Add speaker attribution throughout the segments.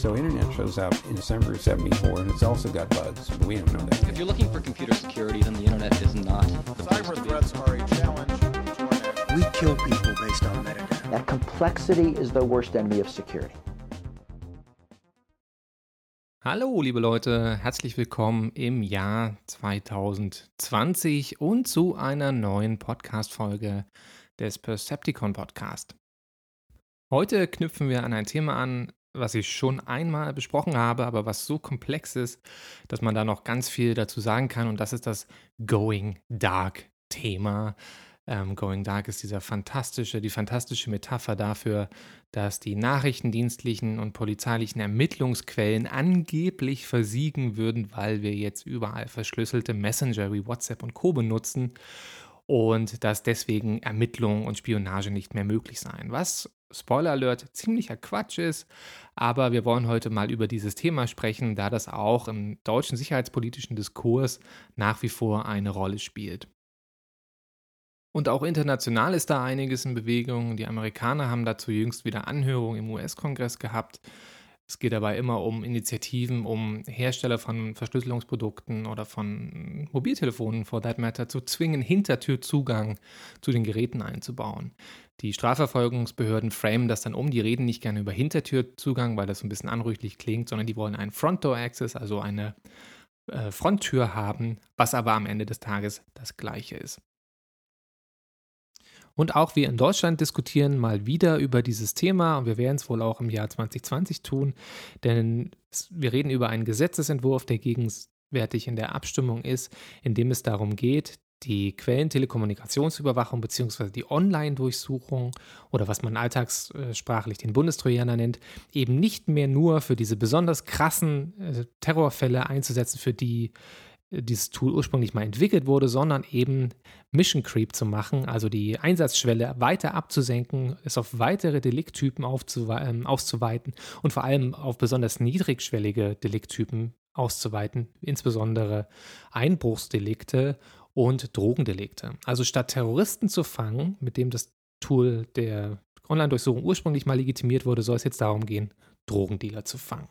Speaker 1: So internet shows up in December of 74 and it's also got bugs, but we don't know that.
Speaker 2: If you're looking for computer security, then the internet is not.
Speaker 3: Cyber threats are a challenge
Speaker 4: We kill people based on metadata.
Speaker 5: That complexity is the worst enemy of security.
Speaker 6: Hallo, liebe Leute, herzlich willkommen im Jahr 2020 und zu einer neuen Podcast-Folge des Percepticon Podcast. Heute knüpfen wir an ein Thema an, was ich schon einmal besprochen habe, aber was so komplex ist, dass man da noch ganz viel dazu sagen kann. Und das ist das Going Dark Thema. Ähm, Going Dark ist dieser fantastische, die fantastische Metapher dafür, dass die nachrichtendienstlichen und polizeilichen Ermittlungsquellen angeblich versiegen würden, weil wir jetzt überall verschlüsselte Messenger wie WhatsApp und Co. benutzen und dass deswegen Ermittlungen und Spionage nicht mehr möglich seien. Was, Spoiler Alert, ziemlicher Quatsch ist, aber wir wollen heute mal über dieses Thema sprechen, da das auch im deutschen sicherheitspolitischen Diskurs nach wie vor eine Rolle spielt. Und auch international ist da einiges in Bewegung. Die Amerikaner haben dazu jüngst wieder Anhörungen im US-Kongress gehabt. Es geht dabei immer um Initiativen, um Hersteller von Verschlüsselungsprodukten oder von Mobiltelefonen, for that matter, zu zwingen, Hintertürzugang zu den Geräten einzubauen. Die Strafverfolgungsbehörden framen das dann um. Die reden nicht gerne über Hintertürzugang, weil das so ein bisschen anrüchlich klingt, sondern die wollen einen Front Door Access, also eine äh, Fronttür haben, was aber am Ende des Tages das gleiche ist. Und auch wir in Deutschland diskutieren mal wieder über dieses Thema und wir werden es wohl auch im Jahr 2020 tun, denn wir reden über einen Gesetzesentwurf, der gegenwärtig in der Abstimmung ist, in dem es darum geht, die Quellentelekommunikationsüberwachung bzw. die Online-Durchsuchung oder was man alltagssprachlich den Bundestrojaner nennt, eben nicht mehr nur für diese besonders krassen äh, Terrorfälle einzusetzen, für die dieses Tool ursprünglich mal entwickelt wurde, sondern eben Mission Creep zu machen, also die Einsatzschwelle weiter abzusenken, es auf weitere Delikttypen ähm, auszuweiten und vor allem auf besonders niedrigschwellige Delikttypen auszuweiten, insbesondere Einbruchsdelikte und Drogendelikte. Also statt Terroristen zu fangen, mit dem das Tool der Online-Durchsuchung ursprünglich mal legitimiert wurde, soll es jetzt darum gehen, Drogendealer zu fangen.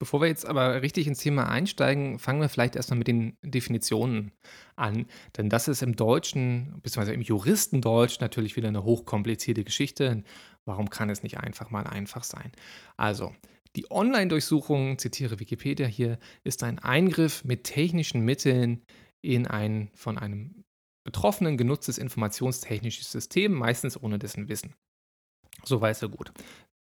Speaker 6: Bevor wir jetzt aber richtig ins Thema einsteigen, fangen wir vielleicht erstmal mit den Definitionen an. Denn das ist im Deutschen, beziehungsweise im Juristendeutsch natürlich wieder eine hochkomplizierte Geschichte. Warum kann es nicht einfach mal einfach sein? Also, die Online-Durchsuchung, zitiere Wikipedia hier, ist ein Eingriff mit technischen Mitteln in ein von einem Betroffenen genutztes informationstechnisches System, meistens ohne dessen Wissen. So weiß er gut.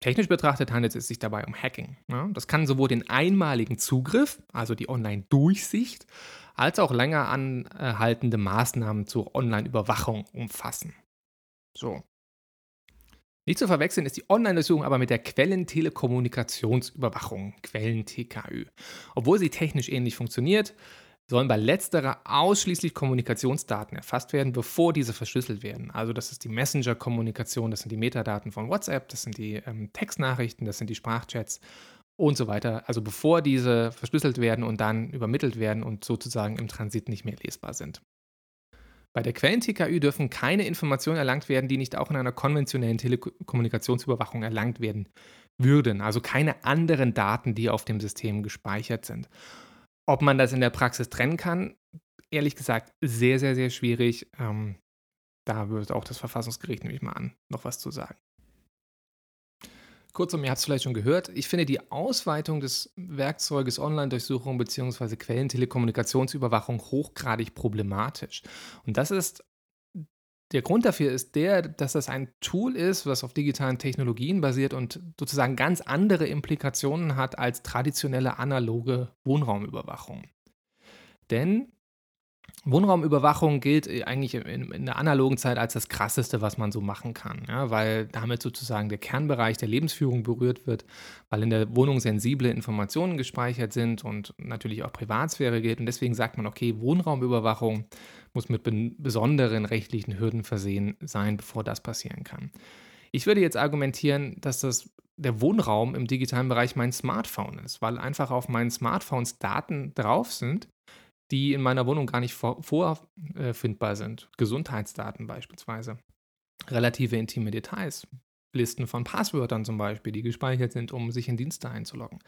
Speaker 6: Technisch betrachtet handelt es sich dabei um Hacking. Ja, das kann sowohl den einmaligen Zugriff, also die Online-Durchsicht, als auch länger anhaltende Maßnahmen zur Online-Überwachung umfassen. So. Nicht zu verwechseln ist die Online-Durchsuchung aber mit der Quellentelekommunikationsüberwachung, Quellen-TKÜ. Obwohl sie technisch ähnlich funktioniert, sollen bei letzterer ausschließlich Kommunikationsdaten erfasst werden, bevor diese verschlüsselt werden. Also das ist die Messenger-Kommunikation, das sind die Metadaten von WhatsApp, das sind die ähm, Textnachrichten, das sind die Sprachchats und so weiter. Also bevor diese verschlüsselt werden und dann übermittelt werden und sozusagen im Transit nicht mehr lesbar sind. Bei der Quellen-TKÜ dürfen keine Informationen erlangt werden, die nicht auch in einer konventionellen Telekommunikationsüberwachung erlangt werden würden. Also keine anderen Daten, die auf dem System gespeichert sind. Ob man das in der Praxis trennen kann, ehrlich gesagt, sehr, sehr, sehr schwierig. Ähm, da wird auch das Verfassungsgericht, nehme ich mal an, noch was zu sagen. Kurzum, ihr habt es vielleicht schon gehört, ich finde die Ausweitung des Werkzeuges Online-Durchsuchung bzw. Quellentelekommunikationsüberwachung hochgradig problematisch. Und das ist der Grund dafür ist der, dass das ein Tool ist, was auf digitalen Technologien basiert und sozusagen ganz andere Implikationen hat als traditionelle analoge Wohnraumüberwachung. Denn Wohnraumüberwachung gilt eigentlich in, der analogen Zeit als das Krasseste, was man so machen kann, ja, weil damit sozusagen der Kernbereich der Lebensführung berührt wird, weil in der Wohnung sensible Informationen gespeichert sind und natürlich auch Privatsphäre gilt. Und deswegen sagt man, okay, Wohnraumüberwachung muss mit besonderen rechtlichen Hürden versehen sein, bevor das passieren kann. Ich würde jetzt argumentieren, dass das der Wohnraum im digitalen Bereich mein Smartphone ist, weil einfach auf meinen Smartphones Daten drauf sind, die in meiner Wohnung gar nicht vorfindbar sind. Gesundheitsdaten beispielsweise. Relative intime Details. Listen von Passwörtern zum Beispiel, die gespeichert sind, um sich in Dienste einzuloggen.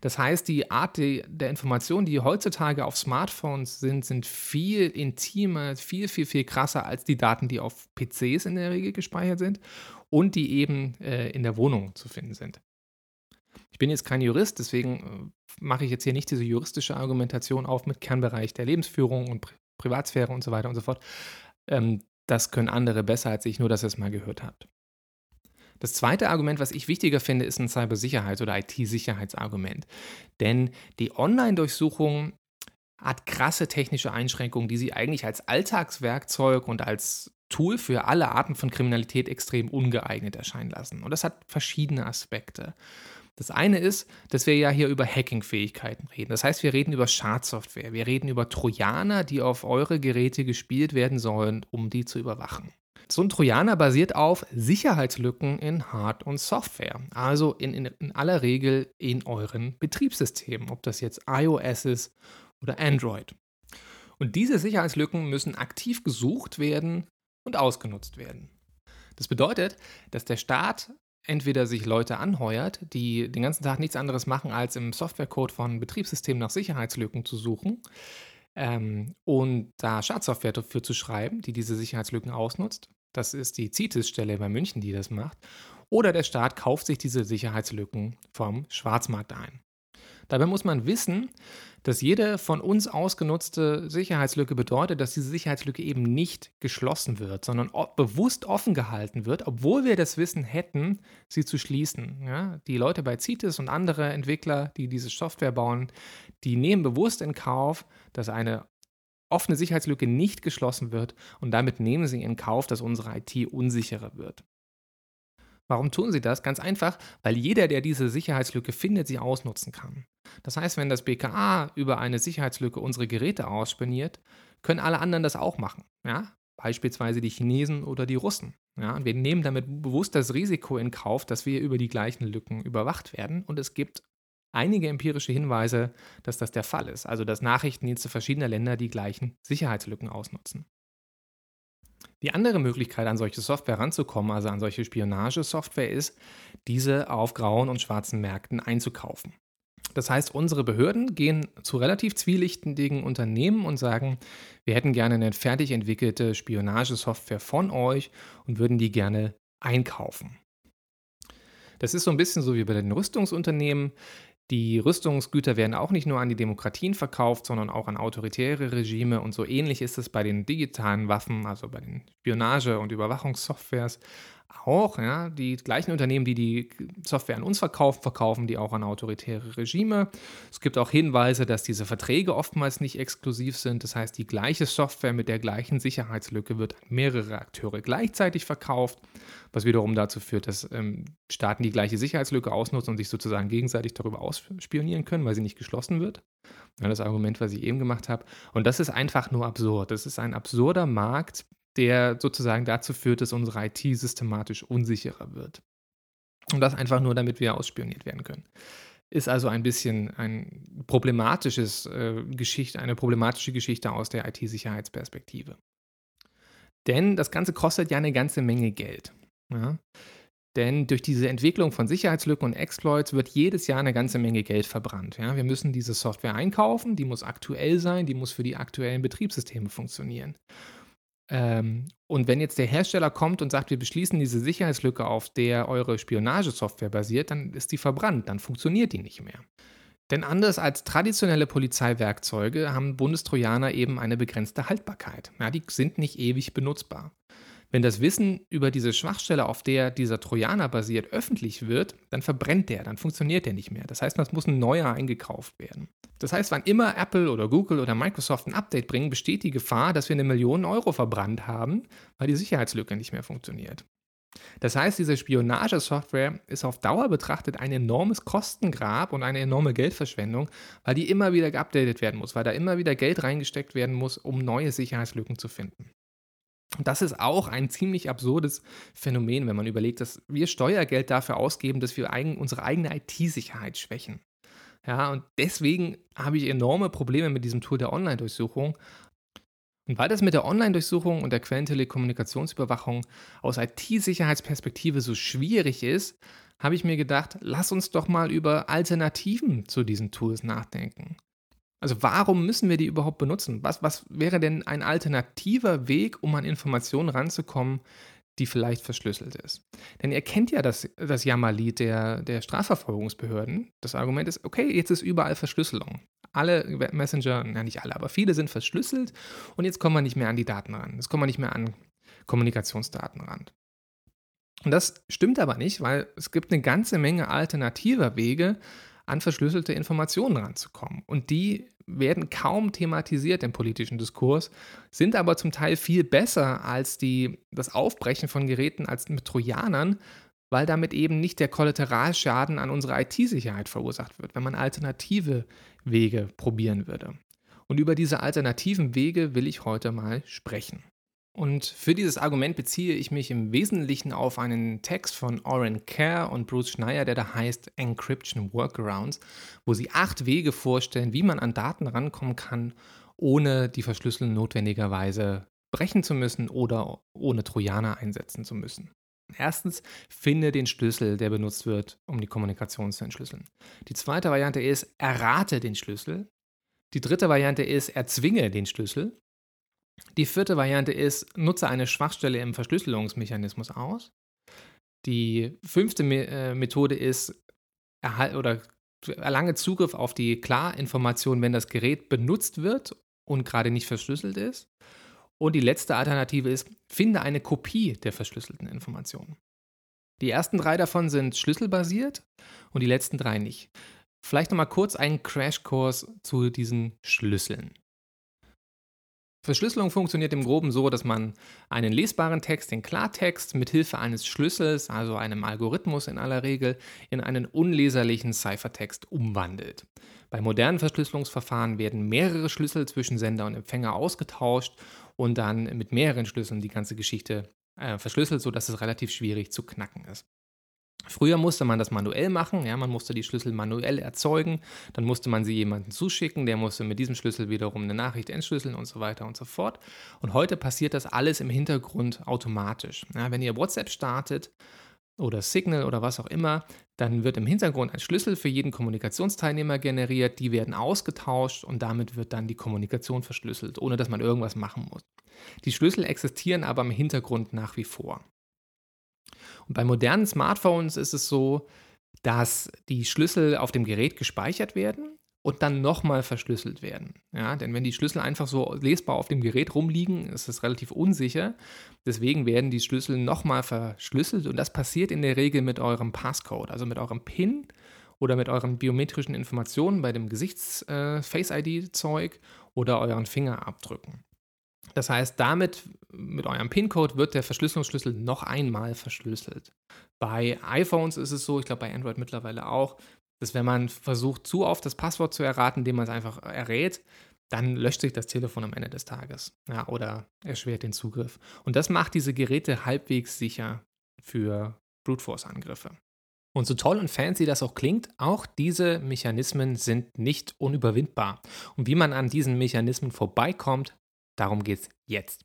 Speaker 6: Das heißt, die Art der Informationen, die heutzutage auf Smartphones sind, sind viel intimer, viel, viel, viel krasser als die Daten, die auf PCs in der Regel gespeichert sind und die eben äh, in der Wohnung zu finden sind. Ich bin jetzt kein Jurist, deswegen äh, mache ich jetzt hier nicht diese juristische Argumentation auf mit Kernbereich der Lebensführung und Pri Privatsphäre und so weiter und so fort. Ähm, das können andere besser als ich, nur dass ihr es mal gehört habt. Das zweite Argument, was ich wichtiger finde, ist ein Cybersicherheits- oder IT-Sicherheitsargument. Denn die Online-Durchsuchung hat krasse technische Einschränkungen, die sie eigentlich als Alltagswerkzeug und als Tool für alle Arten von Kriminalität extrem ungeeignet erscheinen lassen. Und das hat verschiedene Aspekte. Das eine ist, dass wir ja hier über Hacking-Fähigkeiten reden. Das heißt, wir reden über Schadsoftware. Wir reden über Trojaner, die auf eure Geräte gespielt werden sollen, um die zu überwachen. So ein Trojaner basiert auf Sicherheitslücken in Hard- und Software, also in, in, in aller Regel in euren Betriebssystemen, ob das jetzt iOS ist oder Android. Und diese Sicherheitslücken müssen aktiv gesucht werden und ausgenutzt werden. Das bedeutet, dass der Staat entweder sich Leute anheuert, die den ganzen Tag nichts anderes machen, als im Softwarecode von Betriebssystemen nach Sicherheitslücken zu suchen ähm, und da Schadsoftware dafür zu schreiben, die diese Sicherheitslücken ausnutzt. Das ist die CITES-Stelle bei München, die das macht. Oder der Staat kauft sich diese Sicherheitslücken vom Schwarzmarkt ein. Dabei muss man wissen, dass jede von uns ausgenutzte Sicherheitslücke bedeutet, dass diese Sicherheitslücke eben nicht geschlossen wird, sondern bewusst offen gehalten wird, obwohl wir das Wissen hätten, sie zu schließen. Ja? Die Leute bei CITES und andere Entwickler, die diese Software bauen, die nehmen bewusst in Kauf, dass eine offene Sicherheitslücke nicht geschlossen wird und damit nehmen sie in Kauf, dass unsere IT unsicherer wird. Warum tun sie das? Ganz einfach, weil jeder, der diese Sicherheitslücke findet, sie ausnutzen kann. Das heißt, wenn das BKA über eine Sicherheitslücke unsere Geräte ausspioniert, können alle anderen das auch machen. Ja? Beispielsweise die Chinesen oder die Russen. Ja? Wir nehmen damit bewusst das Risiko in Kauf, dass wir über die gleichen Lücken überwacht werden. Und es gibt einige empirische Hinweise, dass das der Fall ist. Also dass Nachrichtendienste verschiedener Länder die gleichen Sicherheitslücken ausnutzen. Die andere Möglichkeit, an solche Software ranzukommen, also an solche Spionagesoftware, ist, diese auf grauen und schwarzen Märkten einzukaufen. Das heißt, unsere Behörden gehen zu relativ zwielichtigen Unternehmen und sagen, wir hätten gerne eine fertig entwickelte Spionagesoftware von euch und würden die gerne einkaufen. Das ist so ein bisschen so wie bei den Rüstungsunternehmen. Die Rüstungsgüter werden auch nicht nur an die Demokratien verkauft, sondern auch an autoritäre Regime. Und so ähnlich ist es bei den digitalen Waffen, also bei den Spionage- und Überwachungssoftwares auch. Ja, die gleichen Unternehmen, die die Software an uns verkaufen, verkaufen die auch an autoritäre Regime. Es gibt auch Hinweise, dass diese Verträge oftmals nicht exklusiv sind. Das heißt, die gleiche Software mit der gleichen Sicherheitslücke wird an mehrere Akteure gleichzeitig verkauft, was wiederum dazu führt, dass ähm, Staaten die gleiche Sicherheitslücke ausnutzen und sich sozusagen gegenseitig darüber ausspionieren können, weil sie nicht geschlossen wird. Ja, das Argument, was ich eben gemacht habe. Und das ist einfach nur absurd. Das ist ein absurder Markt, der sozusagen dazu führt, dass unsere IT systematisch unsicherer wird. Und das einfach nur, damit wir ausspioniert werden können. Ist also ein bisschen ein problematisches äh, Geschichte, eine problematische Geschichte aus der IT-Sicherheitsperspektive. Denn das Ganze kostet ja eine ganze Menge Geld. Ja? Denn durch diese Entwicklung von Sicherheitslücken und Exploits wird jedes Jahr eine ganze Menge Geld verbrannt. Ja? Wir müssen diese Software einkaufen, die muss aktuell sein, die muss für die aktuellen Betriebssysteme funktionieren. Ähm, und wenn jetzt der Hersteller kommt und sagt, wir beschließen diese Sicherheitslücke, auf der eure Spionagesoftware basiert, dann ist die verbrannt, dann funktioniert die nicht mehr. Denn anders als traditionelle Polizeiwerkzeuge haben Bundestrojaner eben eine begrenzte Haltbarkeit. Ja, die sind nicht ewig benutzbar. Wenn das Wissen über diese Schwachstelle, auf der dieser Trojaner basiert, öffentlich wird, dann verbrennt der, dann funktioniert der nicht mehr. Das heißt, es muss ein neuer eingekauft werden. Das heißt, wann immer Apple oder Google oder Microsoft ein Update bringen, besteht die Gefahr, dass wir eine Million Euro verbrannt haben, weil die Sicherheitslücke nicht mehr funktioniert. Das heißt, diese Spionagesoftware ist auf Dauer betrachtet ein enormes Kostengrab und eine enorme Geldverschwendung, weil die immer wieder geupdatet werden muss, weil da immer wieder Geld reingesteckt werden muss, um neue Sicherheitslücken zu finden. Und das ist auch ein ziemlich absurdes Phänomen, wenn man überlegt, dass wir Steuergeld dafür ausgeben, dass wir eigen, unsere eigene IT-Sicherheit schwächen. Ja, und deswegen habe ich enorme Probleme mit diesem Tool der Online-Durchsuchung. Und weil das mit der Online-Durchsuchung und der Quellentelekommunikationsüberwachung aus IT-Sicherheitsperspektive so schwierig ist, habe ich mir gedacht, lass uns doch mal über Alternativen zu diesen Tools nachdenken. Also warum müssen wir die überhaupt benutzen? Was, was wäre denn ein alternativer Weg, um an Informationen ranzukommen, die vielleicht verschlüsselt ist? Denn ihr kennt ja das, das Jammerlied der, der Strafverfolgungsbehörden. Das Argument ist, okay, jetzt ist überall Verschlüsselung. Alle Messenger, ja nicht alle, aber viele sind verschlüsselt und jetzt kommen wir nicht mehr an die Daten ran. Jetzt kommen wir nicht mehr an Kommunikationsdaten ran. Und das stimmt aber nicht, weil es gibt eine ganze Menge alternativer Wege, an verschlüsselte Informationen ranzukommen. Und die werden kaum thematisiert im politischen Diskurs, sind aber zum Teil viel besser als die, das Aufbrechen von Geräten als mit Trojanern, weil damit eben nicht der Kollateralschaden an unserer IT-Sicherheit verursacht wird, wenn man alternative Wege probieren würde. Und über diese alternativen Wege will ich heute mal sprechen. Und für dieses Argument beziehe ich mich im Wesentlichen auf einen Text von Oren Kerr und Bruce Schneier, der da heißt Encryption Workarounds, wo sie acht Wege vorstellen, wie man an Daten rankommen kann, ohne die Verschlüsselung notwendigerweise brechen zu müssen oder ohne Trojaner einsetzen zu müssen. Erstens, finde den Schlüssel, der benutzt wird, um die Kommunikation zu entschlüsseln. Die zweite Variante ist, errate den Schlüssel. Die dritte Variante ist, erzwinge den Schlüssel. Die vierte Variante ist, nutze eine Schwachstelle im Verschlüsselungsmechanismus aus. Die fünfte äh, Methode ist, erhal oder erlange Zugriff auf die Klarinformation, wenn das Gerät benutzt wird und gerade nicht verschlüsselt ist. Und die letzte Alternative ist, finde eine Kopie der verschlüsselten Informationen. Die ersten drei davon sind schlüsselbasiert und die letzten drei nicht. Vielleicht nochmal kurz einen Crashkurs zu diesen Schlüsseln. Verschlüsselung funktioniert im Groben so, dass man einen lesbaren Text in Klartext mit Hilfe eines Schlüssels, also einem Algorithmus in aller Regel, in einen unleserlichen Ciphertext umwandelt. Bei modernen Verschlüsselungsverfahren werden mehrere Schlüssel zwischen Sender und Empfänger ausgetauscht und dann mit mehreren Schlüsseln die ganze Geschichte äh, verschlüsselt, sodass es relativ schwierig zu knacken ist. Früher musste man das manuell machen, ja, man musste die Schlüssel manuell erzeugen, dann musste man sie jemandem zuschicken, der musste mit diesem Schlüssel wiederum eine Nachricht entschlüsseln und so weiter und so fort. Und heute passiert das alles im Hintergrund automatisch. Ja, wenn ihr WhatsApp startet oder Signal oder was auch immer, dann wird im Hintergrund ein Schlüssel für jeden Kommunikationsteilnehmer generiert, die werden ausgetauscht und damit wird dann die Kommunikation verschlüsselt, ohne dass man irgendwas machen muss. Die Schlüssel existieren aber im Hintergrund nach wie vor. Und bei modernen Smartphones ist es so, dass die Schlüssel auf dem Gerät gespeichert werden und dann nochmal verschlüsselt werden. Ja, denn wenn die Schlüssel einfach so lesbar auf dem Gerät rumliegen, ist es relativ unsicher. Deswegen werden die Schlüssel nochmal verschlüsselt und das passiert in der Regel mit eurem Passcode, also mit eurem PIN oder mit euren biometrischen Informationen bei dem Gesichts-Face-ID-Zeug äh, oder euren Fingerabdrücken. Das heißt, damit mit eurem PIN-Code wird der Verschlüsselungsschlüssel noch einmal verschlüsselt. Bei iPhones ist es so, ich glaube bei Android mittlerweile auch, dass wenn man versucht, zu oft das Passwort zu erraten, indem man es einfach errät, dann löscht sich das Telefon am Ende des Tages ja, oder erschwert den Zugriff. Und das macht diese Geräte halbwegs sicher für Brute Force-Angriffe. Und so toll und fancy das auch klingt, auch diese Mechanismen sind nicht unüberwindbar. Und wie man an diesen Mechanismen vorbeikommt, Darum geht es jetzt.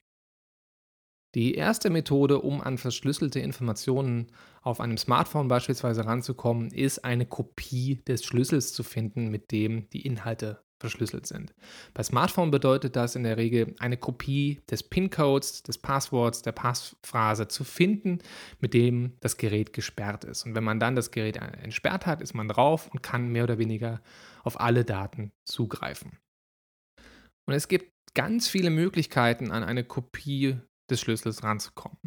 Speaker 6: Die erste Methode, um an verschlüsselte Informationen auf einem Smartphone beispielsweise ranzukommen, ist eine Kopie des Schlüssels zu finden, mit dem die Inhalte verschlüsselt sind. Bei Smartphone bedeutet das in der Regel eine Kopie des PIN-Codes, des Passworts, der Passphrase zu finden, mit dem das Gerät gesperrt ist. Und wenn man dann das Gerät entsperrt hat, ist man drauf und kann mehr oder weniger auf alle Daten zugreifen. Und es gibt ganz viele Möglichkeiten, an eine Kopie des Schlüssels ranzukommen.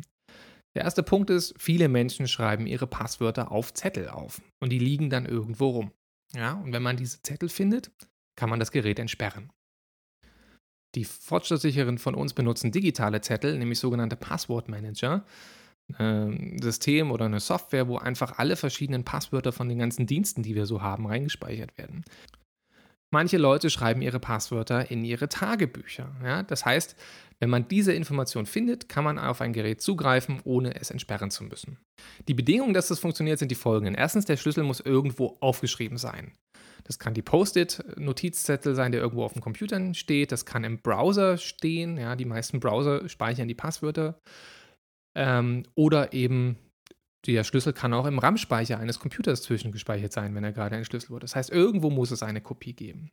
Speaker 6: Der erste Punkt ist, viele Menschen schreiben ihre Passwörter auf Zettel auf und die liegen dann irgendwo rum. Ja, und wenn man diese Zettel findet, kann man das Gerät entsperren. Die Fortschrittssicheren von uns benutzen digitale Zettel, nämlich sogenannte Passwortmanager. Ein System oder eine Software, wo einfach alle verschiedenen Passwörter von den ganzen Diensten, die wir so haben, reingespeichert werden. Manche Leute schreiben ihre Passwörter in ihre Tagebücher. Ja? Das heißt, wenn man diese Information findet, kann man auf ein Gerät zugreifen, ohne es entsperren zu müssen. Die Bedingungen, dass das funktioniert, sind die folgenden. Erstens, der Schlüssel muss irgendwo aufgeschrieben sein. Das kann die Post-it-Notizzettel sein, der irgendwo auf dem Computer steht. Das kann im Browser stehen. Ja, die meisten Browser speichern die Passwörter. Ähm, oder eben der Schlüssel kann auch im RAM-Speicher eines Computers zwischengespeichert sein, wenn er gerade entschlüsselt wurde. Das heißt, irgendwo muss es eine Kopie geben.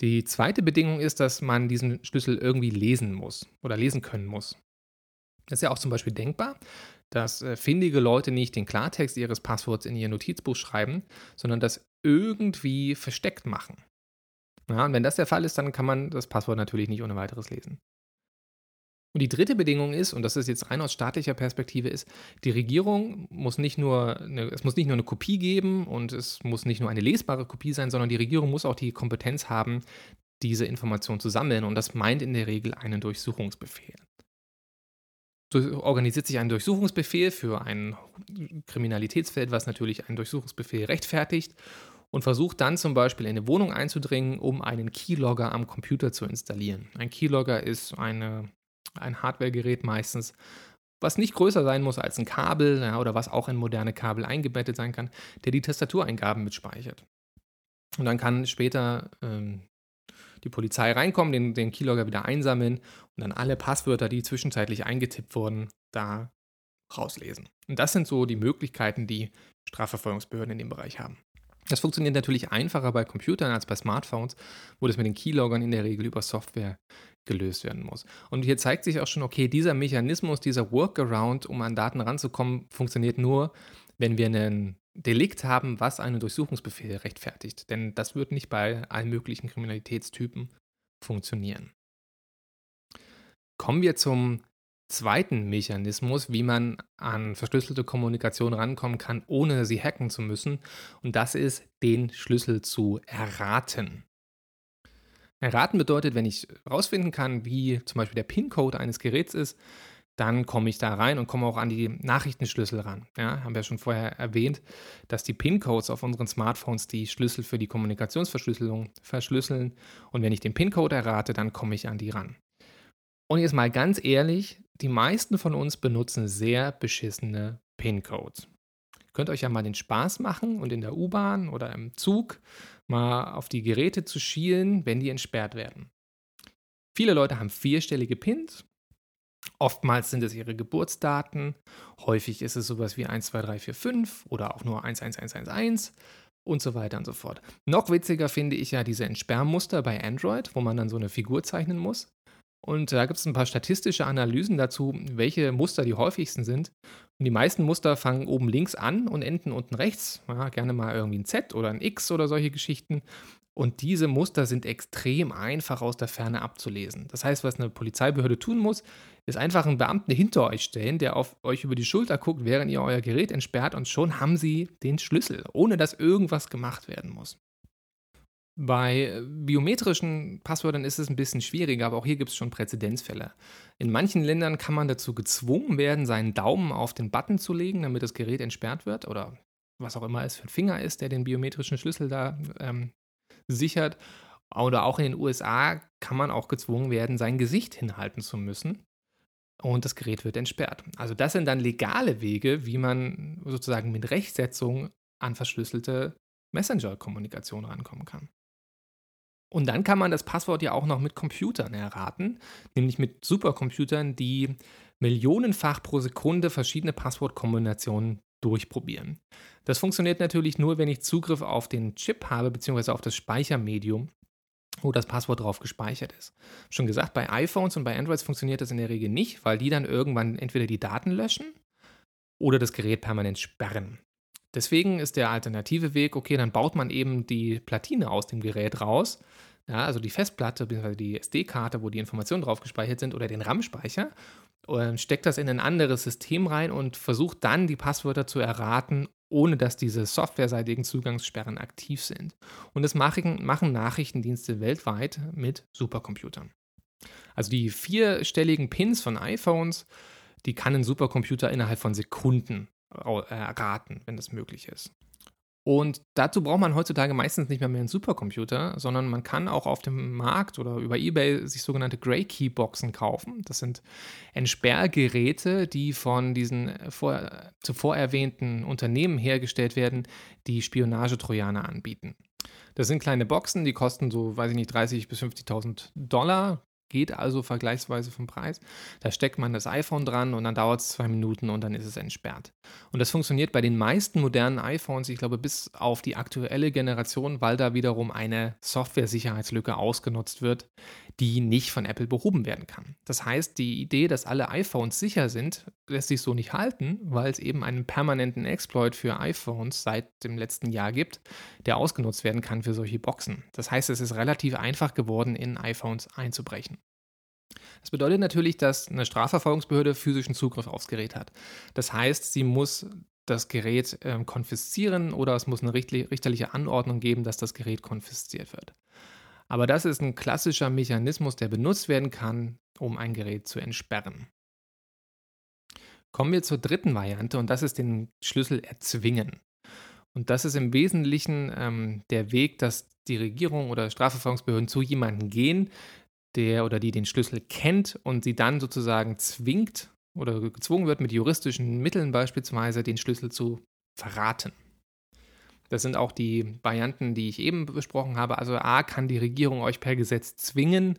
Speaker 6: Die zweite Bedingung ist, dass man diesen Schlüssel irgendwie lesen muss oder lesen können muss. Das ist ja auch zum Beispiel denkbar, dass äh, findige Leute nicht den Klartext ihres Passworts in ihr Notizbuch schreiben, sondern das irgendwie versteckt machen. Ja, und wenn das der Fall ist, dann kann man das Passwort natürlich nicht ohne weiteres lesen. Und die dritte Bedingung ist, und das ist jetzt rein aus staatlicher Perspektive, ist, die Regierung muss nicht nur eine, es muss nicht nur eine Kopie geben und es muss nicht nur eine lesbare Kopie sein, sondern die Regierung muss auch die Kompetenz haben, diese Information zu sammeln. Und das meint in der Regel einen Durchsuchungsbefehl. Organisiert sich ein Durchsuchungsbefehl für ein Kriminalitätsfeld, was natürlich einen Durchsuchungsbefehl rechtfertigt und versucht dann zum Beispiel in eine Wohnung einzudringen, um einen Keylogger am Computer zu installieren. Ein Keylogger ist eine ein Hardware-Gerät meistens, was nicht größer sein muss als ein Kabel ja, oder was auch in moderne Kabel eingebettet sein kann, der die Tastatureingaben mitspeichert. Und dann kann später ähm, die Polizei reinkommen, den, den Keylogger wieder einsammeln und dann alle Passwörter, die zwischenzeitlich eingetippt wurden, da rauslesen. Und das sind so die Möglichkeiten, die Strafverfolgungsbehörden in dem Bereich haben. Das funktioniert natürlich einfacher bei Computern als bei Smartphones, wo das mit den Keyloggern in der Regel über Software gelöst werden muss. Und hier zeigt sich auch schon, okay, dieser Mechanismus, dieser Workaround, um an Daten ranzukommen, funktioniert nur, wenn wir einen Delikt haben, was einen Durchsuchungsbefehl rechtfertigt. Denn das wird nicht bei allen möglichen Kriminalitätstypen funktionieren. Kommen wir zum zweiten Mechanismus, wie man an verschlüsselte Kommunikation rankommen kann, ohne sie hacken zu müssen. Und das ist, den Schlüssel zu erraten. Erraten bedeutet, wenn ich herausfinden kann, wie zum Beispiel der PIN-Code eines Geräts ist, dann komme ich da rein und komme auch an die Nachrichtenschlüssel ran. Ja, haben wir schon vorher erwähnt, dass die PIN-Codes auf unseren Smartphones die Schlüssel für die Kommunikationsverschlüsselung verschlüsseln. Und wenn ich den PIN-Code errate, dann komme ich an die ran. Und jetzt mal ganz ehrlich, die meisten von uns benutzen sehr beschissene PIN-Codes. Könnt euch ja mal den Spaß machen und in der U-Bahn oder im Zug mal auf die Geräte zu schielen, wenn die entsperrt werden. Viele Leute haben vierstellige Pins. Oftmals sind es ihre Geburtsdaten. Häufig ist es sowas wie 1, 2, 3, 4, 5 oder auch nur 1, 1, 1, 1, 1 und so weiter und so fort. Noch witziger finde ich ja diese Entsperrmuster bei Android, wo man dann so eine Figur zeichnen muss. Und da gibt es ein paar statistische Analysen dazu, welche Muster die häufigsten sind. Und die meisten Muster fangen oben links an und enden unten rechts. Ja, gerne mal irgendwie ein Z oder ein X oder solche Geschichten. Und diese Muster sind extrem einfach aus der Ferne abzulesen. Das heißt, was eine Polizeibehörde tun muss, ist einfach einen Beamten hinter euch stellen, der auf euch über die Schulter guckt, während ihr euer Gerät entsperrt und schon haben sie den Schlüssel, ohne dass irgendwas gemacht werden muss. Bei äh, biometrischen Passwörtern ist es ein bisschen schwieriger, aber auch hier gibt es schon Präzedenzfälle. In manchen Ländern kann man dazu gezwungen werden, seinen Daumen auf den Button zu legen, damit das Gerät entsperrt wird oder was auch immer es für ein Finger ist, der den biometrischen Schlüssel da ähm, sichert. Oder auch in den USA kann man auch gezwungen werden, sein Gesicht hinhalten zu müssen und das Gerät wird entsperrt. Also das sind dann legale Wege, wie man sozusagen mit Rechtsetzung an verschlüsselte Messenger-Kommunikation rankommen kann. Und dann kann man das Passwort ja auch noch mit Computern erraten, nämlich mit Supercomputern, die millionenfach pro Sekunde verschiedene Passwortkombinationen durchprobieren. Das funktioniert natürlich nur, wenn ich Zugriff auf den Chip habe, beziehungsweise auf das Speichermedium, wo das Passwort drauf gespeichert ist. Schon gesagt, bei iPhones und bei Androids funktioniert das in der Regel nicht, weil die dann irgendwann entweder die Daten löschen oder das Gerät permanent sperren. Deswegen ist der alternative Weg, okay, dann baut man eben die Platine aus dem Gerät raus, ja, also die Festplatte bzw. die SD-Karte, wo die Informationen drauf gespeichert sind, oder den RAM-Speicher, steckt das in ein anderes System rein und versucht dann die Passwörter zu erraten, ohne dass diese softwareseitigen Zugangssperren aktiv sind. Und das machen, machen Nachrichtendienste weltweit mit Supercomputern. Also die vierstelligen Pins von iPhones, die kann ein Supercomputer innerhalb von Sekunden erraten, wenn das möglich ist. Und dazu braucht man heutzutage meistens nicht mehr, mehr einen Supercomputer, sondern man kann auch auf dem Markt oder über eBay sich sogenannte Grey Key Boxen kaufen. Das sind Entsperrgeräte, die von diesen vor, zuvor erwähnten Unternehmen hergestellt werden, die Spionagetrojaner anbieten. Das sind kleine Boxen, die kosten so, weiß ich nicht, 30.000 bis 50.000 Dollar. Geht also vergleichsweise vom Preis. Da steckt man das iPhone dran und dann dauert es zwei Minuten und dann ist es entsperrt. Und das funktioniert bei den meisten modernen iPhones, ich glaube, bis auf die aktuelle Generation, weil da wiederum eine Software-Sicherheitslücke ausgenutzt wird, die nicht von Apple behoben werden kann. Das heißt, die Idee, dass alle iPhones sicher sind, lässt sich so nicht halten, weil es eben einen permanenten Exploit für iPhones seit dem letzten Jahr gibt, der ausgenutzt werden kann für solche Boxen. Das heißt, es ist relativ einfach geworden, in iPhones einzubrechen. Das bedeutet natürlich, dass eine Strafverfolgungsbehörde physischen Zugriff aufs Gerät hat. Das heißt, sie muss das Gerät äh, konfiszieren oder es muss eine richterliche Anordnung geben, dass das Gerät konfisziert wird. Aber das ist ein klassischer Mechanismus, der benutzt werden kann, um ein Gerät zu entsperren. Kommen wir zur dritten Variante und das ist den Schlüssel erzwingen. Und das ist im Wesentlichen ähm, der Weg, dass die Regierung oder Strafverfolgungsbehörden zu jemandem gehen, der oder die den Schlüssel kennt und sie dann sozusagen zwingt oder gezwungen wird, mit juristischen Mitteln beispielsweise den Schlüssel zu verraten. Das sind auch die Varianten, die ich eben besprochen habe. Also A kann die Regierung euch per Gesetz zwingen,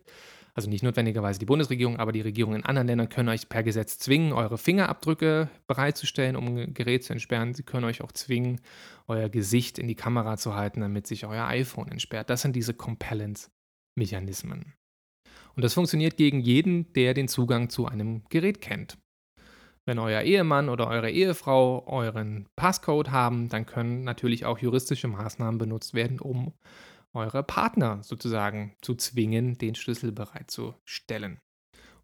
Speaker 6: also nicht notwendigerweise die Bundesregierung, aber die Regierungen in anderen Ländern können euch per Gesetz zwingen, eure Fingerabdrücke bereitzustellen, um ein Gerät zu entsperren. Sie können euch auch zwingen, euer Gesicht in die Kamera zu halten, damit sich euer iPhone entsperrt. Das sind diese Compellence-Mechanismen. Und das funktioniert gegen jeden, der den Zugang zu einem Gerät kennt. Wenn euer Ehemann oder eure Ehefrau euren Passcode haben, dann können natürlich auch juristische Maßnahmen benutzt werden, um eure Partner sozusagen zu zwingen, den Schlüssel bereitzustellen.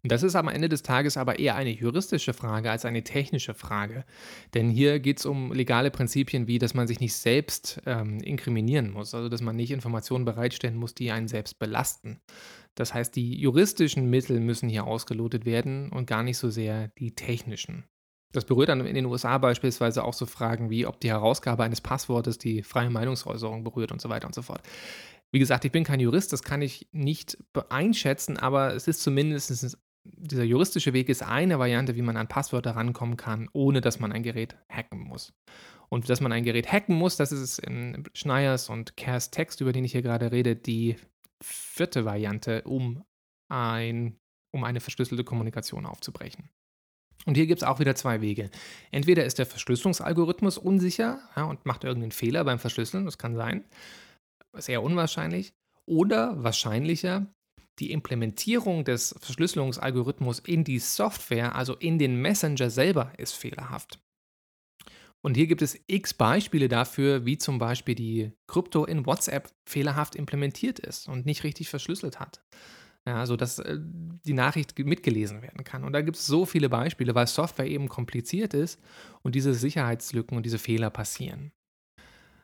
Speaker 6: Das ist am Ende des Tages aber eher eine juristische Frage als eine technische Frage. Denn hier geht es um legale Prinzipien wie, dass man sich nicht selbst ähm, inkriminieren muss, also dass man nicht Informationen bereitstellen muss, die einen selbst belasten. Das heißt, die juristischen Mittel müssen hier ausgelotet werden und gar nicht so sehr die technischen. Das berührt dann in den USA beispielsweise auch so Fragen wie, ob die Herausgabe eines Passwortes die freie Meinungsäußerung berührt und so weiter und so fort. Wie gesagt, ich bin kein Jurist, das kann ich nicht einschätzen, aber es ist zumindest, dieser juristische Weg ist eine Variante, wie man an Passwörter rankommen kann, ohne dass man ein Gerät hacken muss. Und dass man ein Gerät hacken muss, das ist in Schneiers und Kers Text, über den ich hier gerade rede, die vierte Variante, um, ein, um eine verschlüsselte Kommunikation aufzubrechen. Und hier gibt es auch wieder zwei Wege. Entweder ist der Verschlüsselungsalgorithmus unsicher ja, und macht irgendeinen Fehler beim Verschlüsseln, das kann sein, ist eher unwahrscheinlich. Oder wahrscheinlicher, die Implementierung des Verschlüsselungsalgorithmus in die Software, also in den Messenger selber, ist fehlerhaft. Und hier gibt es x Beispiele dafür, wie zum Beispiel die Krypto in WhatsApp fehlerhaft implementiert ist und nicht richtig verschlüsselt hat. Ja, sodass äh, die Nachricht mitgelesen werden kann. Und da gibt es so viele Beispiele, weil Software eben kompliziert ist und diese Sicherheitslücken und diese Fehler passieren.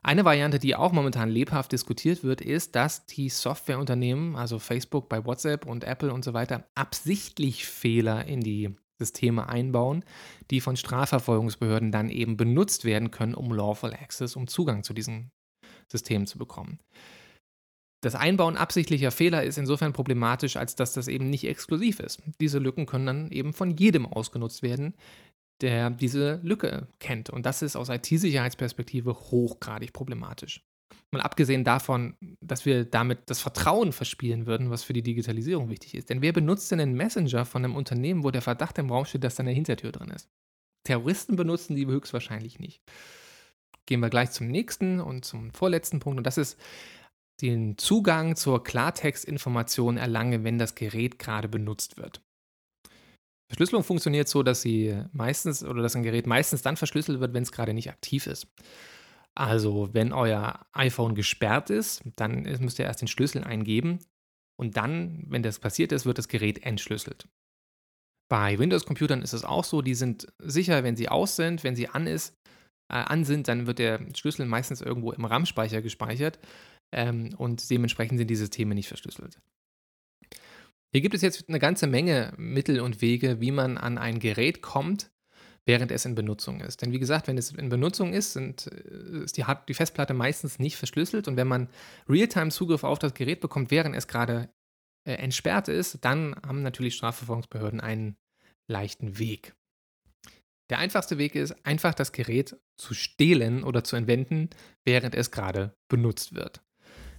Speaker 6: Eine Variante, die auch momentan lebhaft diskutiert wird, ist, dass die Softwareunternehmen, also Facebook bei WhatsApp und Apple und so weiter, absichtlich Fehler in die Systeme einbauen, die von Strafverfolgungsbehörden dann eben benutzt werden können, um Lawful Access, um Zugang zu diesen Systemen zu bekommen. Das Einbauen absichtlicher Fehler ist insofern problematisch, als dass das eben nicht exklusiv ist. Diese Lücken können dann eben von jedem ausgenutzt werden, der diese Lücke kennt. Und das ist aus IT-Sicherheitsperspektive hochgradig problematisch. Mal abgesehen davon, dass wir damit das Vertrauen verspielen würden, was für die Digitalisierung wichtig ist. Denn wer benutzt denn einen Messenger von einem Unternehmen, wo der Verdacht im Raum steht, dass da eine Hintertür drin ist? Terroristen benutzen die höchstwahrscheinlich nicht. Gehen wir gleich zum nächsten und zum vorletzten Punkt. Und das ist den Zugang zur Klartextinformation erlange, wenn das Gerät gerade benutzt wird. Verschlüsselung funktioniert so, dass sie meistens oder dass ein Gerät meistens dann verschlüsselt wird, wenn es gerade nicht aktiv ist. Also, wenn euer iPhone gesperrt ist, dann müsst ihr erst den Schlüssel eingeben und dann, wenn das passiert ist, wird das Gerät entschlüsselt. Bei Windows-Computern ist es auch so, die sind sicher, wenn sie aus sind, wenn sie an, ist, äh, an sind, dann wird der Schlüssel meistens irgendwo im RAM-Speicher gespeichert ähm, und dementsprechend sind die Systeme nicht verschlüsselt. Hier gibt es jetzt eine ganze Menge Mittel und Wege, wie man an ein Gerät kommt, während es in Benutzung ist. Denn wie gesagt, wenn es in Benutzung ist, sind, äh, ist die, die Festplatte meistens nicht verschlüsselt und wenn man Realtime-Zugriff auf das Gerät bekommt, während es gerade äh, entsperrt ist, dann haben natürlich Strafverfolgungsbehörden einen leichten Weg. Der einfachste Weg ist, einfach das Gerät zu stehlen oder zu entwenden, während es gerade benutzt wird.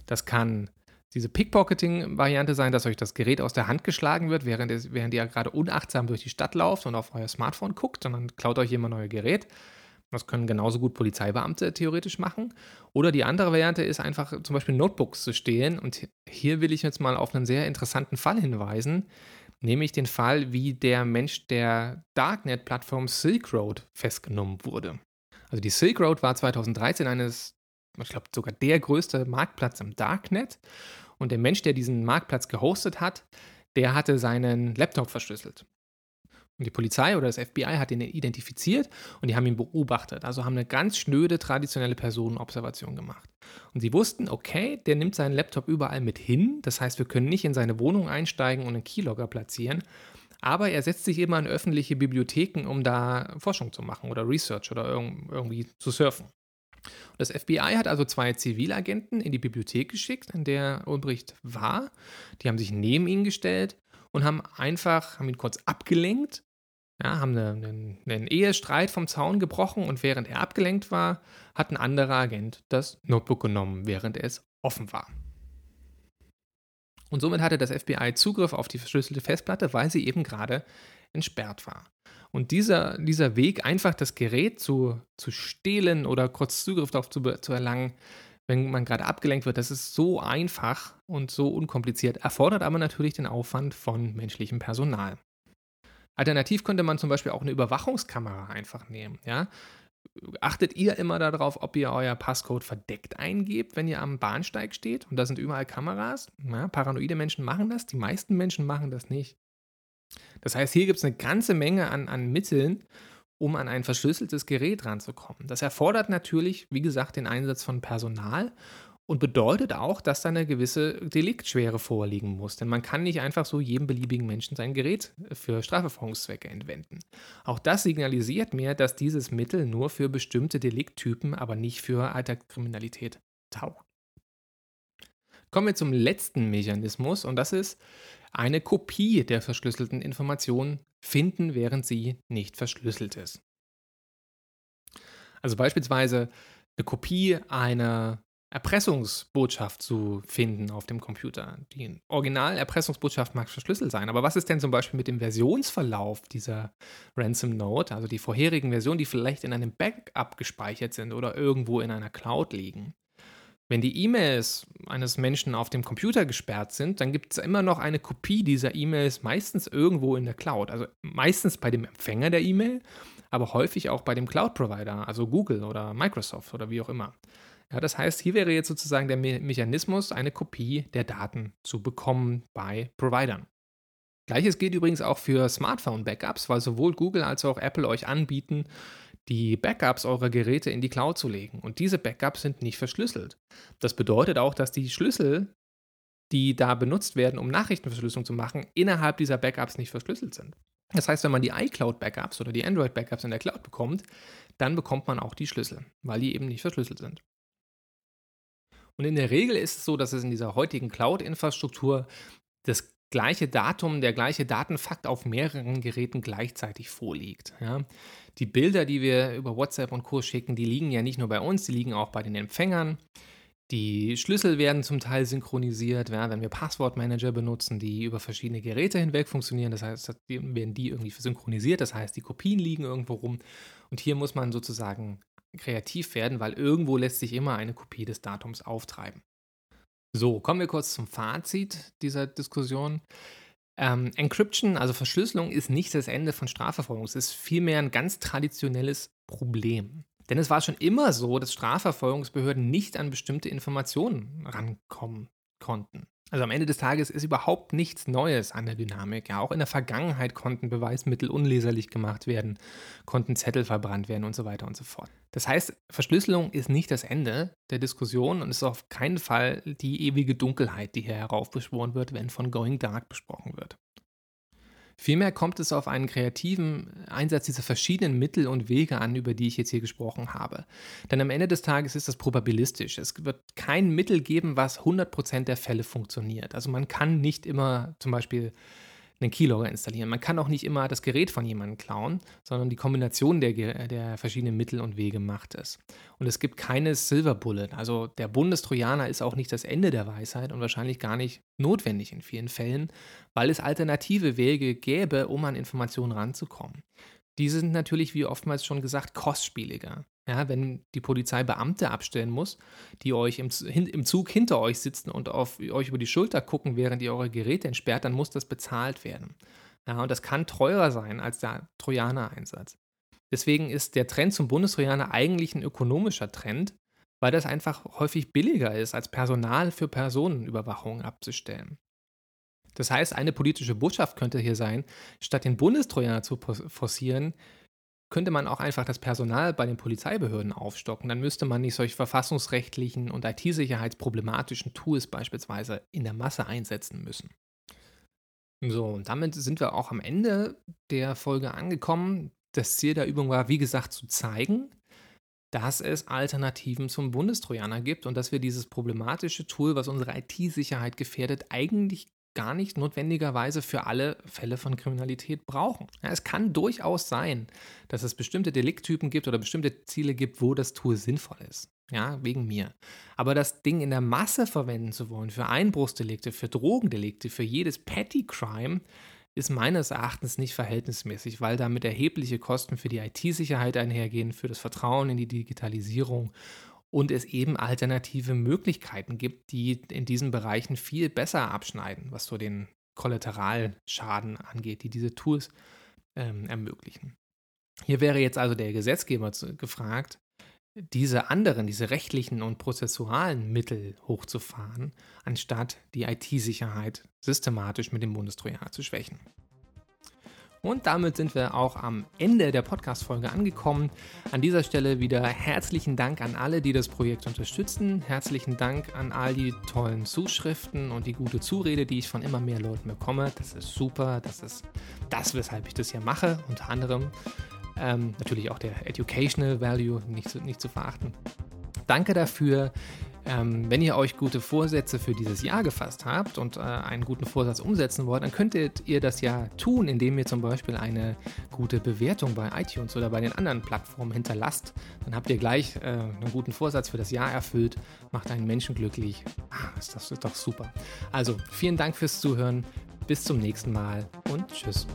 Speaker 6: Das kann diese Pickpocketing-Variante sein, dass euch das Gerät aus der Hand geschlagen wird, während, es, während ihr gerade unachtsam durch die Stadt lauft und auf euer Smartphone guckt und dann klaut euch jemand euer Gerät. Das können genauso gut Polizeibeamte theoretisch machen. Oder die andere Variante ist einfach zum Beispiel Notebooks zu stehlen. Und hier will ich jetzt mal auf einen sehr interessanten Fall hinweisen, nämlich den Fall, wie der Mensch der Darknet-Plattform Silk Road festgenommen wurde. Also die Silk Road war 2013 eines, ich glaube sogar der größte Marktplatz im Darknet. Und der Mensch, der diesen Marktplatz gehostet hat, der hatte seinen Laptop verschlüsselt. Und die Polizei oder das FBI hat ihn identifiziert und die haben ihn beobachtet. Also haben eine ganz schnöde traditionelle Personenobservation gemacht. Und sie wussten, okay, der nimmt seinen Laptop überall mit hin. Das heißt, wir können nicht in seine Wohnung einsteigen und einen Keylogger platzieren. Aber er setzt sich immer in öffentliche Bibliotheken, um da Forschung zu machen oder Research oder irgendwie zu surfen. Das FBI hat also zwei Zivilagenten in die Bibliothek geschickt, in der Ulbricht war. Die haben sich neben ihn gestellt und haben einfach, haben ihn kurz abgelenkt ja, haben einen, einen Ehestreit vom Zaun gebrochen und während er abgelenkt war, hat ein anderer Agent das Notebook genommen, während es offen war. Und somit hatte das FBI Zugriff auf die verschlüsselte Festplatte, weil sie eben gerade entsperrt war. Und dieser, dieser Weg, einfach das Gerät zu, zu stehlen oder kurz Zugriff darauf zu, zu erlangen, wenn man gerade abgelenkt wird, das ist so einfach und so unkompliziert, erfordert aber natürlich den Aufwand von menschlichem Personal. Alternativ könnte man zum Beispiel auch eine Überwachungskamera einfach nehmen. Ja? Achtet ihr immer darauf, ob ihr euer Passcode verdeckt eingebt, wenn ihr am Bahnsteig steht und da sind überall Kameras? Ja, paranoide Menschen machen das, die meisten Menschen machen das nicht. Das heißt, hier gibt es eine ganze Menge an, an Mitteln, um an ein verschlüsseltes Gerät ranzukommen. Das erfordert natürlich, wie gesagt, den Einsatz von Personal und bedeutet auch, dass da eine gewisse Deliktschwere vorliegen muss. Denn man kann nicht einfach so jedem beliebigen Menschen sein Gerät für Strafverfolgungszwecke entwenden. Auch das signalisiert mir, dass dieses Mittel nur für bestimmte Delikttypen, aber nicht für Alltagskriminalität taugt. Kommen wir zum letzten Mechanismus und das ist eine Kopie der verschlüsselten Information finden, während sie nicht verschlüsselt ist. Also beispielsweise eine Kopie einer Erpressungsbotschaft zu finden auf dem Computer. Die Original-Erpressungsbotschaft mag verschlüsselt sein, aber was ist denn zum Beispiel mit dem Versionsverlauf dieser Ransom Note, also die vorherigen Versionen, die vielleicht in einem Backup gespeichert sind oder irgendwo in einer Cloud liegen? Wenn die E-Mails eines Menschen auf dem Computer gesperrt sind, dann gibt es immer noch eine Kopie dieser E-Mails meistens irgendwo in der Cloud. Also meistens bei dem Empfänger der E-Mail, aber häufig auch bei dem Cloud-Provider, also Google oder Microsoft oder wie auch immer. Ja, das heißt, hier wäre jetzt sozusagen der Me Mechanismus, eine Kopie der Daten zu bekommen bei Providern. Gleiches gilt übrigens auch für Smartphone-Backups, weil sowohl Google als auch Apple euch anbieten, die Backups eurer Geräte in die Cloud zu legen. Und diese Backups sind nicht verschlüsselt. Das bedeutet auch, dass die Schlüssel, die da benutzt werden, um Nachrichtenverschlüsselung zu machen, innerhalb dieser Backups nicht verschlüsselt sind. Das heißt, wenn man die iCloud-Backups oder die Android-Backups in der Cloud bekommt, dann bekommt man auch die Schlüssel, weil die eben nicht verschlüsselt sind. Und in der Regel ist es so, dass es in dieser heutigen Cloud-Infrastruktur das gleiche Datum, der gleiche Datenfakt auf mehreren Geräten gleichzeitig vorliegt. Ja. Die Bilder, die wir über WhatsApp und Co. schicken, die liegen ja nicht nur bei uns, die liegen auch bei den Empfängern. Die Schlüssel werden zum Teil synchronisiert, ja, wenn wir Passwortmanager benutzen, die über verschiedene Geräte hinweg funktionieren. Das heißt, werden die irgendwie synchronisiert, das heißt, die Kopien liegen irgendwo rum. Und hier muss man sozusagen kreativ werden, weil irgendwo lässt sich immer eine Kopie des Datums auftreiben. So, kommen wir kurz zum Fazit dieser Diskussion. Ähm, Encryption, also Verschlüsselung, ist nicht das Ende von Strafverfolgung. Es ist vielmehr ein ganz traditionelles Problem. Denn es war schon immer so, dass Strafverfolgungsbehörden nicht an bestimmte Informationen rankommen konnten. Also am Ende des Tages ist überhaupt nichts Neues an der Dynamik. Ja, auch in der Vergangenheit konnten Beweismittel unleserlich gemacht werden, konnten Zettel verbrannt werden und so weiter und so fort. Das heißt, Verschlüsselung ist nicht das Ende der Diskussion und ist auf keinen Fall die ewige Dunkelheit, die hier heraufbeschworen wird, wenn von Going Dark besprochen wird. Vielmehr kommt es auf einen kreativen Einsatz dieser verschiedenen Mittel und Wege an, über die ich jetzt hier gesprochen habe. Denn am Ende des Tages ist das probabilistisch. Es wird kein Mittel geben, was 100% der Fälle funktioniert. Also man kann nicht immer zum Beispiel einen Keylogger installieren. Man kann auch nicht immer das Gerät von jemandem klauen, sondern die Kombination der, der verschiedenen Mittel und Wege macht es. Und es gibt keine Silver Bullet. Also der Bundestrojaner ist auch nicht das Ende der Weisheit und wahrscheinlich gar nicht notwendig in vielen Fällen, weil es alternative Wege gäbe, um an Informationen ranzukommen. Die sind natürlich, wie oftmals schon gesagt, kostspieliger. Ja, wenn die Polizei Beamte abstellen muss, die euch im, im Zug hinter euch sitzen und auf euch über die Schulter gucken, während ihr eure Geräte entsperrt, dann muss das bezahlt werden. Ja, und das kann teurer sein als der Trojaner-Einsatz. Deswegen ist der Trend zum Bundestrojaner eigentlich ein ökonomischer Trend, weil das einfach häufig billiger ist, als Personal für Personenüberwachung abzustellen. Das heißt, eine politische Botschaft könnte hier sein, statt den Bundestrojaner zu forcieren, könnte man auch einfach das Personal bei den Polizeibehörden aufstocken. Dann müsste man nicht solch verfassungsrechtlichen und IT-sicherheitsproblematischen Tools beispielsweise in der Masse einsetzen müssen. So, und damit sind wir auch am Ende der Folge angekommen. Das Ziel der Übung war, wie gesagt, zu zeigen, dass es Alternativen zum Bundestrojaner gibt und dass wir dieses problematische Tool, was unsere IT-Sicherheit gefährdet, eigentlich gar nicht notwendigerweise für alle Fälle von Kriminalität brauchen. Ja, es kann durchaus sein, dass es bestimmte Delikttypen gibt oder bestimmte Ziele gibt, wo das Tool sinnvoll ist. Ja, wegen mir. Aber das Ding in der Masse verwenden zu wollen, für Einbruchsdelikte, für Drogendelikte, für jedes Petty Crime, ist meines Erachtens nicht verhältnismäßig, weil damit erhebliche Kosten für die IT-Sicherheit einhergehen, für das Vertrauen in die Digitalisierung und es eben alternative Möglichkeiten gibt, die in diesen Bereichen viel besser abschneiden, was so den Kollateralschaden angeht, die diese Tools ähm, ermöglichen. Hier wäre jetzt also der Gesetzgeber zu, gefragt, diese anderen, diese rechtlichen und prozessualen Mittel hochzufahren, anstatt die IT-Sicherheit systematisch mit dem Bundestrojaner zu schwächen. Und damit sind wir auch am Ende der Podcast-Folge angekommen. An dieser Stelle wieder herzlichen Dank an alle, die das Projekt unterstützen. Herzlichen Dank an all die tollen Zuschriften und die gute Zurede, die ich von immer mehr Leuten bekomme. Das ist super. Das ist das, weshalb ich das hier mache, unter anderem. Ähm, natürlich auch der Educational Value nicht zu, nicht zu verachten. Danke dafür. Ähm, wenn ihr euch gute Vorsätze für dieses Jahr gefasst habt und äh, einen guten Vorsatz umsetzen wollt, dann könntet ihr das ja tun, indem ihr zum Beispiel eine gute Bewertung bei iTunes oder bei den anderen Plattformen hinterlasst. Dann habt ihr gleich äh, einen guten Vorsatz für das Jahr erfüllt, macht einen Menschen glücklich. Ah, ist das ist doch super. Also vielen Dank fürs Zuhören. Bis zum nächsten Mal und tschüss.